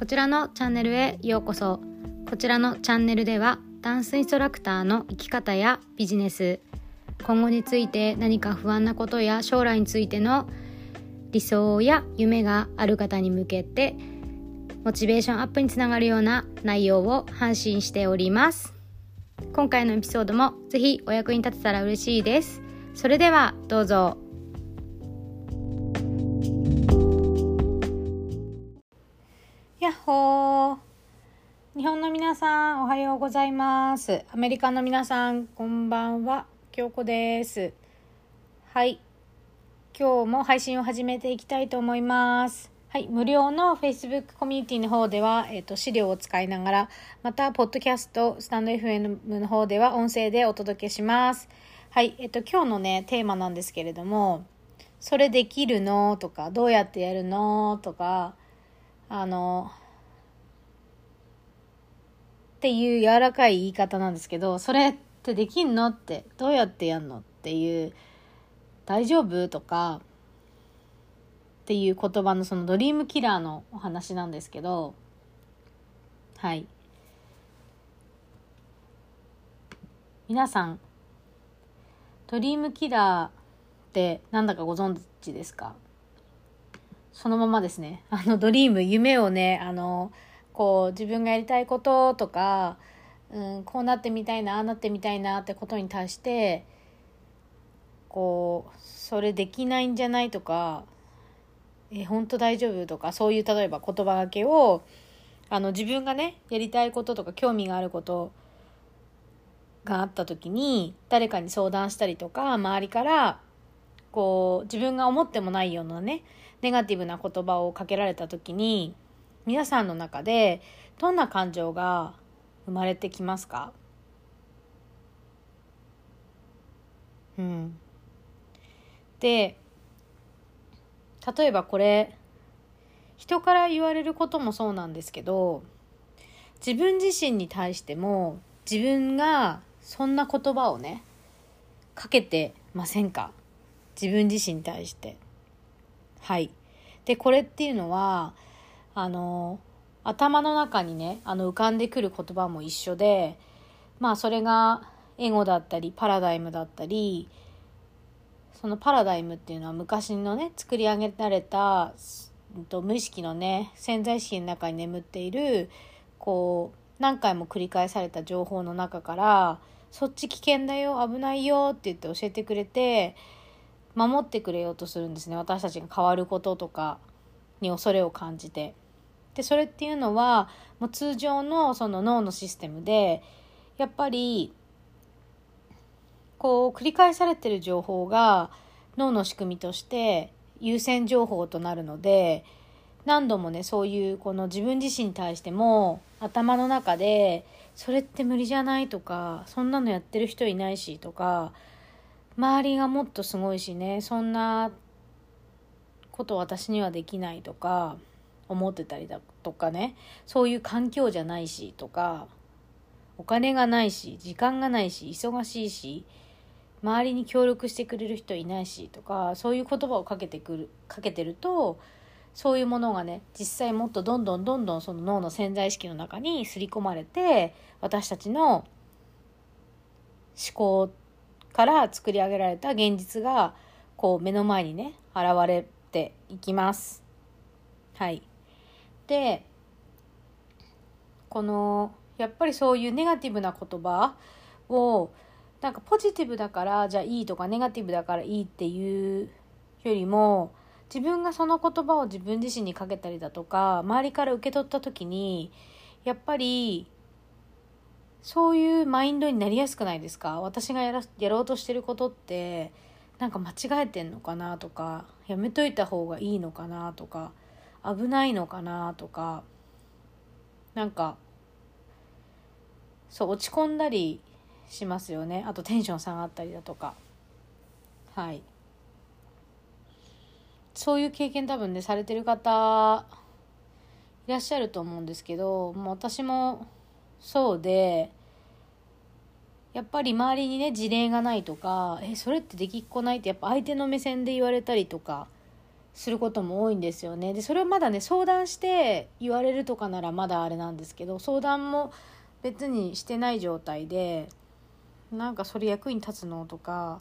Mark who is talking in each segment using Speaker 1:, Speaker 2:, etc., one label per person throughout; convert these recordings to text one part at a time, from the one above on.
Speaker 1: こちらのチャンネルへようこそ。こちらのチャンネルではダンスインストラクターの生き方やビジネス。今後について何か不安なことや将来についての理想や夢がある方に向けてモチベーションアップにつながるような内容を発信しております。今回のエピソードもぜひお役に立てたら嬉しいです。それではどうぞ。やっほー。日本の皆さんおはようございます。アメリカの皆さんこんばんは。京子です。はい。今日も配信を始めていきたいと思います。はい、無料の Facebook コミュニティの方では、えっ、ー、と、資料を使いながら、また、ポッドキャスト、スタンド FM の方では音声でお届けします。はい、えっ、ー、と、今日のね、テーマなんですけれども、それできるの？とか、どうやってやるの？とか、あの、っていう柔らかい言い方なんですけど、それってできんのって、どうやってやんのっていう、大丈夫とか、っていう言葉のそのドリームキラーのお話なんですけどはい。皆さんドリームキラーってなんだかご存知ですか？そのままですね。あのドリーム夢をねあのこう自分がやりたいこととか、うん、こうなってみたいなああなってみたいなってことに対してこうそれできないんじゃないとかえ本当大丈夫とかそういう例えば言葉がけをあの自分がねやりたいこととか興味があることがあった時に誰かに相談したりとか周りからこう自分が思ってもないようなねネガティブな言葉をかけられた時に皆さんの中でどんな感情が生まれてきますか？うん。で例えばこれ人から言われることもそうなんですけど自分自身に対しても自分がそんな言葉をねかけてませんか？自分自身に対して。はい。でこれっていうのはあの頭の中にねあの浮かんでくる言葉も一緒でまあそれがエゴだったりパラダイムだったりそのパラダイムっていうのは昔のね作り上げられた、と、無意識のね潜在意識の中に眠っているこう何回も繰り返された情報の中からそっち危険だよ危ないよって言って教えてくれて守ってくれようとするんですね私たちが変わることとかに恐れを感じて。でそれっていうのはもう通常のその脳のシステムでやっぱりこう繰り返されてる情報が脳の仕組みとして優先情報となるので何度もねそういうこの自分自身に対しても頭の中でそれって無理じゃないとかそんなのやってる人いないしとか周りがもっとすごいしねそんなこと私にはできないとか思ってたりだとかねそういう環境じゃないしとかお金がないし時間がないし忙しいし周りに協力してくれる人いないしとかそういう言葉をかけてくるかけてるとそういうものがね実際もっとどんどんどんどんその脳の潜在意識の中に刷り込まれて私たちの思考から作り上げられた現実がこう目の前にね現れていきます。はい、でこのやっぱりそういうネガティブな言葉をなんかポジティブだからじゃあいいとかネガティブだからいいっていうよりも自分がその言葉を自分自身にかけたりだとか周りから受け取った時にやっぱりそういうマインドになりやすくないですか？私がやらやろうとしてることってなんか間違えてんのかなとかやめといた方がいいのかなとか危ないのかなとかなんかそう落ち込んだりしますよね。あとテンション下がったりだとか。はい。そういう経験多分ねされてる方いらっしゃると思うんですけどもう私もそうでやっぱり周りにね事例がないとかえそれってできっこないってやっぱ相手の目線で言われたりとかすることも多いんですよね。でそれをまだね相談して言われるとかならまだあれなんですけど相談も別にしてない状態でなんかそれ役に立つのとか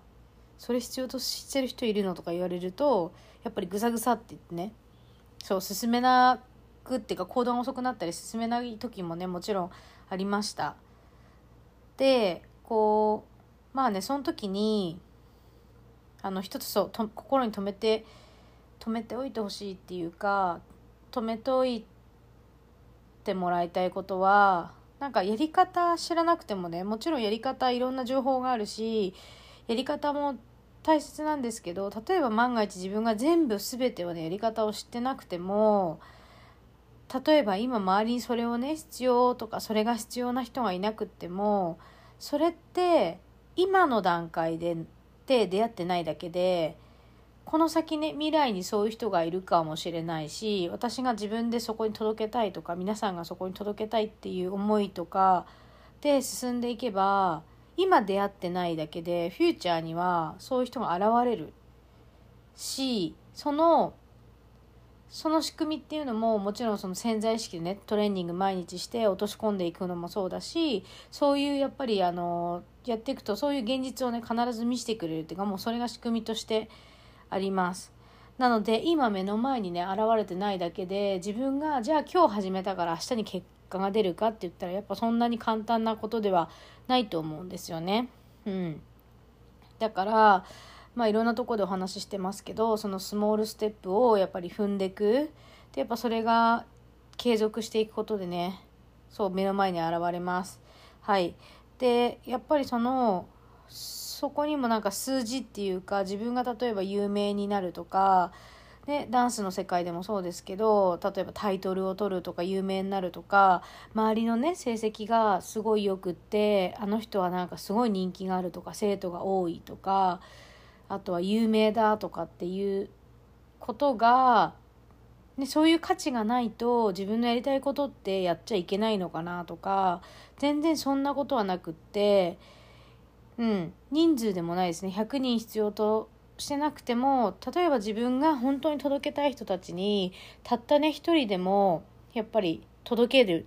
Speaker 1: それ必要としてる人いるのとか言われるとやっぱりぐさぐさって言ってねそう進めなくっていうか行動が遅くなったり進めない時もねもちろんありました。でこうまあねその時にあの一つそうと心に留めて止めておいてほしいっていうか止めておいてもらいたいことはなんかやり方知らなくてもねもちろんやり方いろんな情報があるしやり方も大切なんですけど例えば万が一自分が全部全てをねやり方を知ってなくても例えば今周りにそれをね必要とかそれが必要な人がいなくってもそれって今の段階でで出会ってないだけでこの先ね未来にそういう人がいるかもしれないし私が自分でそこに届けたいとか皆さんがそこに届けたいっていう思いとかで進んでいけば今出会ってないだけでフューチャーにはそういう人が現れるしそのその仕組みっていうのももちろんその潜在意識でねトレーニング毎日して落とし込んでいくのもそうだしそういうやっぱりあのやっていくとそういう現実をね必ず見せてくれるっていうかもうそれが仕組みとしてあります。なので今目の前にね現れてないだけで自分がじゃあ今日始めたから明日に結果が出るかって言ったらやっぱそんなに簡単なことではないと思うんですよね。うん、だからまあいろんなとこでお話ししてますけどそのスモールステップをやっぱり踏んでいくでやっぱそれが継続していくことでねそう目の前に現れます。はい、でやっぱりそのそこにもなんか数字っていうか自分が例えば有名になるとか、ね、ダンスの世界でもそうですけど例えばタイトルを取るとか有名になるとか周りのね成績がすごいよくってあの人はなんかすごい人気があるとか生徒が多いとかあとは有名だとかっていうことがね、そういう価値がないと自分のやりたいことってやっちゃいけないのかなとか全然そんなことはなくってうん、人数でもないですね。100人必要としてなくても例えば自分が本当に届けたい人たちにたったね一人でもやっぱり届ける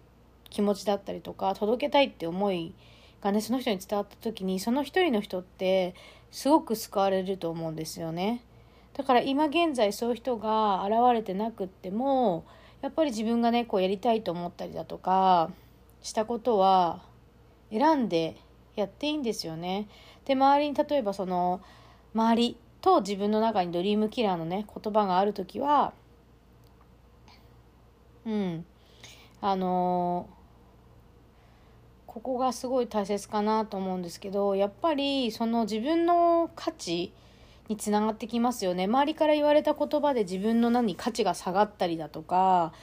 Speaker 1: 気持ちだったりとか届けたいって思いがねその人に伝わった時にその一人の人ってすごく救われると思うんですよねだから今現在そういう人が現れてなくってもやっぱり自分がねこうやりたいと思ったりだとかしたことは選んでやっていいんですよね。で周りに例えばその周りと自分の中にドリームキラーのね言葉がある時はうんあのここがすごい大切かなと思うんですけどやっぱりその自分の価値につながってきますよね。周りから言われた言葉で自分の何価値が下がったりだとか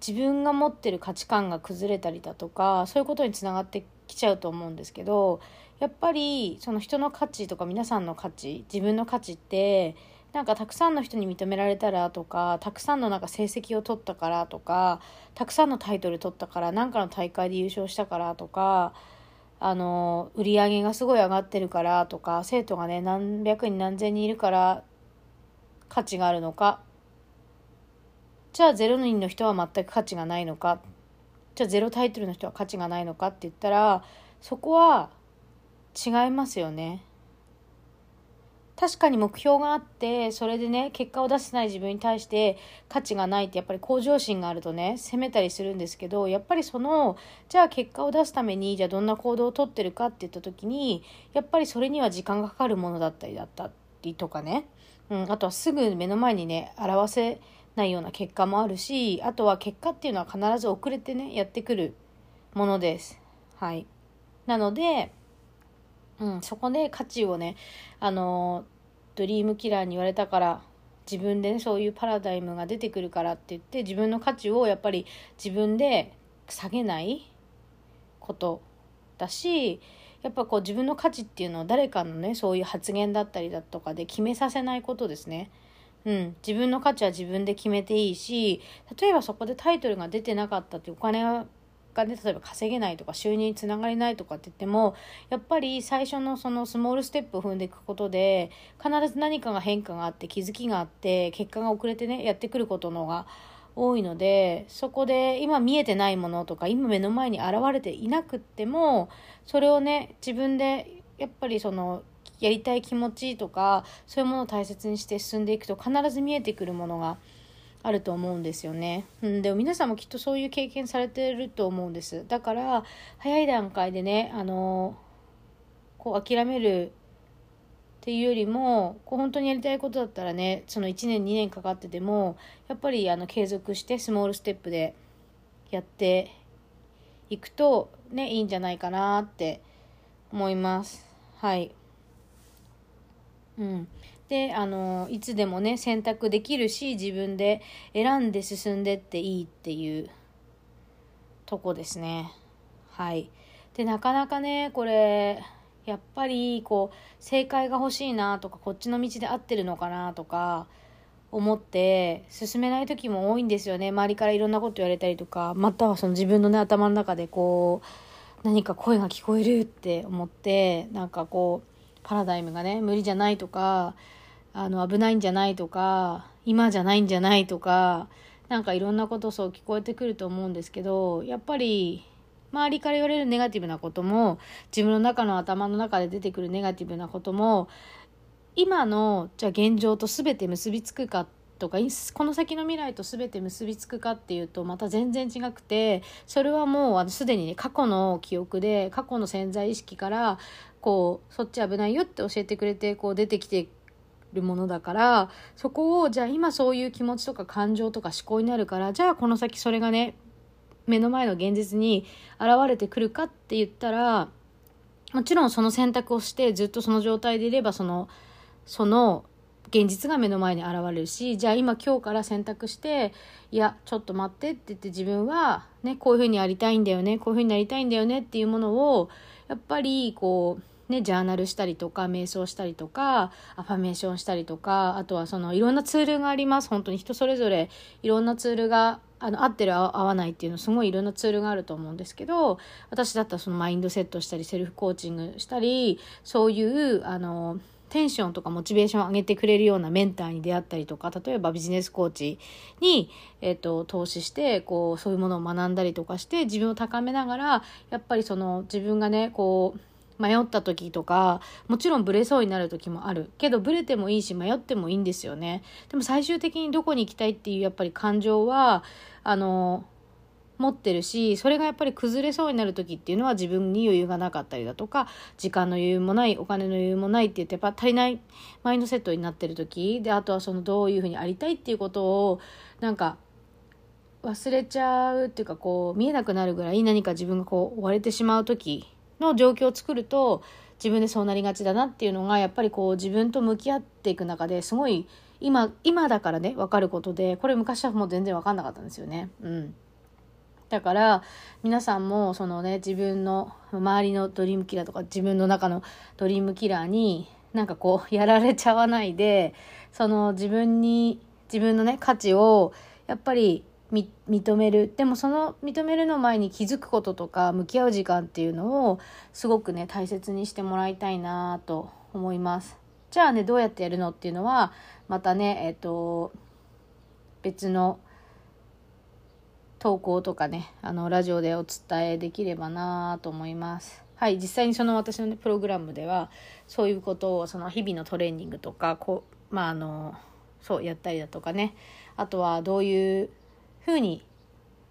Speaker 1: 自分が持ってる価値観が崩れたりだとかそういうことにつながってきちゃうと思うんですけどやっぱりその人の価値とか皆さんの価値自分の価値ってなんかたくさんの人に認められたらとかたくさんのなんか成績を取ったからとかたくさんのタイトル取ったから何かの大会で優勝したからとかあの売り上げがすごい上がってるからとか生徒がね何百人何千人いるから価値があるのかじゃあ0人の人は全く価値がないのかじゃあゼロタイトルの人は価値がないのかって言ったらそこは違いますよね。確かに目標があってそれでね結果を出せない自分に対して価値がないってやっぱり向上心があるとね責めたりするんですけどやっぱりそのじゃあ結果を出すためにじゃあどんな行動をとってるかって言った時にやっぱりそれには時間がかかるものだったりだったりとかね、うん、あとはすぐ目の前にね表せないような結果もあるしあとは結果っていうのは必ず遅れてねやってくるものです。はい、なので、うん、そこで価値をねあのドリームキラーに言われたから自分でねそういうパラダイムが出てくるからって言って自分の価値をやっぱり自分で下げないことだしやっぱこう自分の価値っていうのを誰かのねそういう発言だったりだとかで決めさせないことですね。うん、自分の価値は自分で決めていいし例えばそこでタイトルが出てなかったってお金がね例えば稼げないとか収入につながりないとかって言ってもやっぱり最初のそのスモールステップを踏んでいくことで必ず何かが変化があって気づきがあって結果が遅れてねやってくることの方が多いのでそこで今見えてないものとか今目の前に現れていなくってもそれをね自分でやっぱりそのやりたい気持ちとかそういうものを大切にして進んでいくと必ず見えてくるものがあると思うんですよね。うん、でも皆さんもきっとそういう経験されてると思うんです。だから早い段階でねあのこう諦めるっていうよりもこう本当にやりたいことだったらねその1年2年かかっててもやっぱりあの継続してスモールステップでやっていくとねいいんじゃないかなって思います。はいうん、であのいつでもね選択できるし自分で選んで進んでっていいっていうとこですね。はい。でなかなかねこれやっぱりこう正解が欲しいなとかこっちの道で合ってるのかなとか思って進めない時も多いんですよね。周りからいろんなこと言われたりとかまたはその自分のね頭の中でこう何か声が聞こえるって思ってなんかこうパラダイムがね無理じゃないとかあの危ないんじゃないとか今じゃないんじゃないとかなんかいろんなことそう聞こえてくると思うんですけどやっぱり周りから言われるネガティブなことも自分の中の頭の中で出てくるネガティブなことも今のじゃあ現状と全て結びつくかとかこの先の未来と全て結びつくかっていうとまた全然違くてそれはもうすでにね過去の記憶で過去の潜在意識からこうそっち危ないよって教えてくれてこう出てきてるものだからそこをじゃあ今そういう気持ちとか感情とか思考になるからじゃあこの先それがね目の前の現実に現れてくるかって言ったらもちろんその選択をしてずっとその状態でいればそのその現実が目の前に現れるしじゃあ今今日から選択していやちょっと待ってって言って自分はねこういうふうにやりたいんだよねこういうふうになりたいんだよねっていうものをやっぱりこうねジャーナルしたりとか瞑想したりとかアファメーションしたりとかあとはそのいろんなツールがあります。本当に人それぞれいろんなツールがあの合ってる合わないっていうのすごいいろんなツールがあると思うんですけど私だったらそのマインドセットしたりセルフコーチングしたりそういうあのテンションとかモチベーションを上げてくれるようなメンターに出会ったりとか例えばビジネスコーチに、えーと、投資してこうそういうものを学んだりとかして自分を高めながらやっぱりその自分がねこう迷った時とかもちろんブレそうになる時もある。けどブレてもいいし迷ってもいいんですよね。でも最終的にどこに行きたいっていうやっぱり感情はあの持ってるしそれがやっぱり崩れそうになる時っていうのは自分に余裕がなかったりだとか時間の余裕もないお金の余裕もないって言ってやっぱ足りないマインドセットになってる時。であとはそのどういうふうにありたいっていうことをなんか忘れちゃうっていうかこう見えなくなるぐらい何か自分がこう追われてしまう時の状況を作ると自分でそうなりがちだなっていうのがやっぱりこう自分と向き合っていく中ですごい今今だからね分かることでこれ昔はもう全然分かんなかったんですよね。うんだから皆さんもそのね自分の周りのドリームキラーとか自分の中のドリームキラーになんかこうやられちゃわないでその自分に自分のね価値をやっぱり認める。でもその認めるの前に気づくこととか向き合う時間っていうのをすごくね大切にしてもらいたいなと思います。じゃあねどうやってやるのっていうのはまたねえっ、と別の投稿とかねあのラジオでお伝えできればなと思います。はい、実際にその私の、ね、プログラムではそういうことをその日々のトレーニングとかこう、まあ、あのそうやったりだとかね。あとはどういうふうに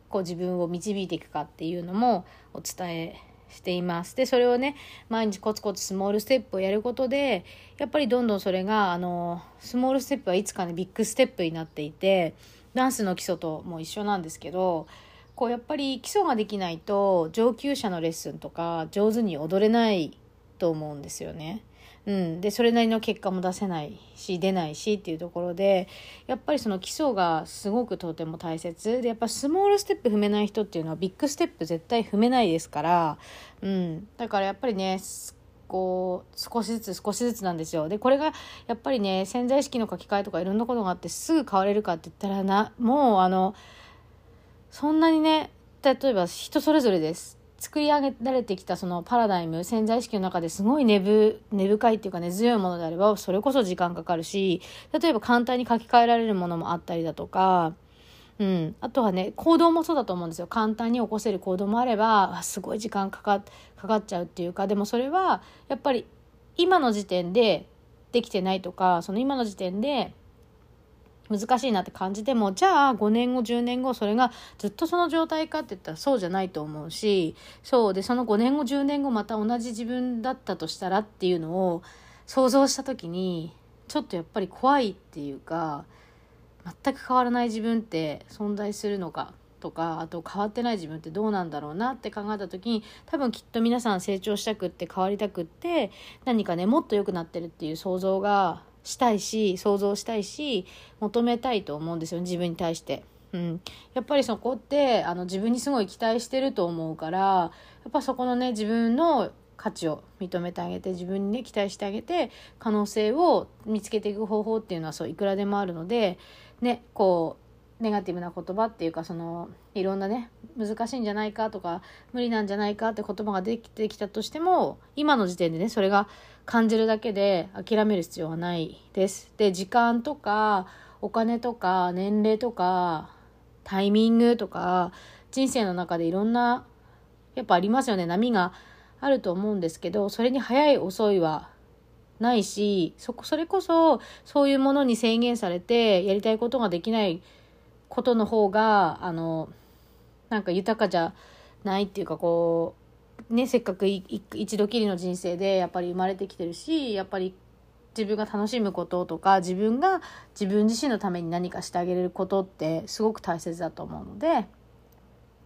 Speaker 1: こう自分を導いていくかっていうのもお伝えしています。でそれをね毎日コツコツスモールステップをやることでやっぱりどんどんそれがあのスモールステップはいつかねビッグステップになっていてダンスの基礎とも一緒なんですけどこうやっぱり基礎ができないと上級者のレッスンとか上手に踊れないと思うんですよね。うん、でそれなりの結果も出せないし出ないしっていうところでやっぱりその基礎がすごくとても大切。でやっぱスモールステップ踏めない人っていうのはビッグステップ絶対踏めないですから、うん、だからやっぱりねこう少しずつ少しずつなんですよ。でこれがやっぱりね潜在意識の書き換えとかいろんなことがあってすぐ変われるかって言ったらなもうあのそんなにね例えば人それぞれです。作り上げられてきたそのパラダイム潜在意識の中ですごい根ぶ根深いっていうか根強いものであればそれこそ時間かかるし例えば簡単に書き換えられるものもあったりだとか、うん、あとはね行動もそうだと思うんですよ。簡単に起こせる行動もあればすごい時間かかかかっちゃうっていうかでもそれはやっぱり今の時点でできてないとかその今の時点で難しいなって感じてもじゃあ5年後10年後それがずっとその状態かって言ったらそうじゃないと思うしそう。でその5年後10年後また同じ自分だったとしたらっていうのを想像した時にちょっとやっぱり怖いっていうか全く変わらない自分って存在するのかとかあと変わってない自分ってどうなんだろうなって考えた時に多分きっと皆さん成長したくって変わりたくって何かねもっと良くなってるっていう想像がしたいし想像したいし求めたいと思うんですよ自分に対して。うん、やっぱりそこってあの自分にすごい期待してると思うからやっぱそこのね自分の価値を認めてあげて自分にね期待してあげて可能性を見つけていく方法っていうのはそういくらでもあるのでねこうネガティブな言葉っていうかそのいろんなね難しいんじゃないかとか無理なんじゃないかって言葉が出てきたとしても今の時点でねそれが感じるだけで諦める必要はないです。で、時間とかお金とか年齢とかタイミングとか人生の中でいろんなやっぱありますよね波があると思うんですけどそれに早い遅いはないしそこそれこそそういうものに制限されてやりたいことができないことの方があのなんか豊かじゃないっていうかこうね、せっかく一度きりの人生でやっぱり生まれてきてるしやっぱり自分が楽しむこととか自分が自分自身のために何かしてあげれることってすごく大切だと思うので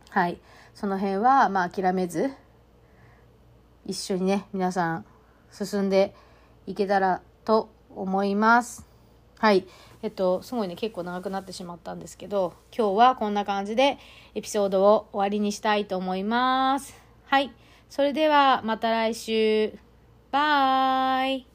Speaker 1: はいその辺はまあ諦めず一緒にね皆さん進んでいけたらと思います。はい。えっと、すごいね、結構長くなってしまったんですけど、今日はこんな感じでエピソードを終わりにしたいと思います。はい。それではまた来週。バイ